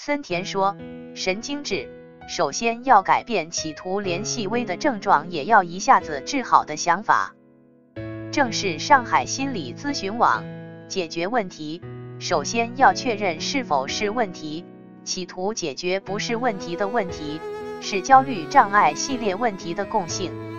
森田说神经质首先要改变企图连细微的症状也要一下子治好的想法。正是上海心理咨询网解决问题首先要确认是否是问题企图解决不是问题的问题是焦虑障碍系列问题的共性。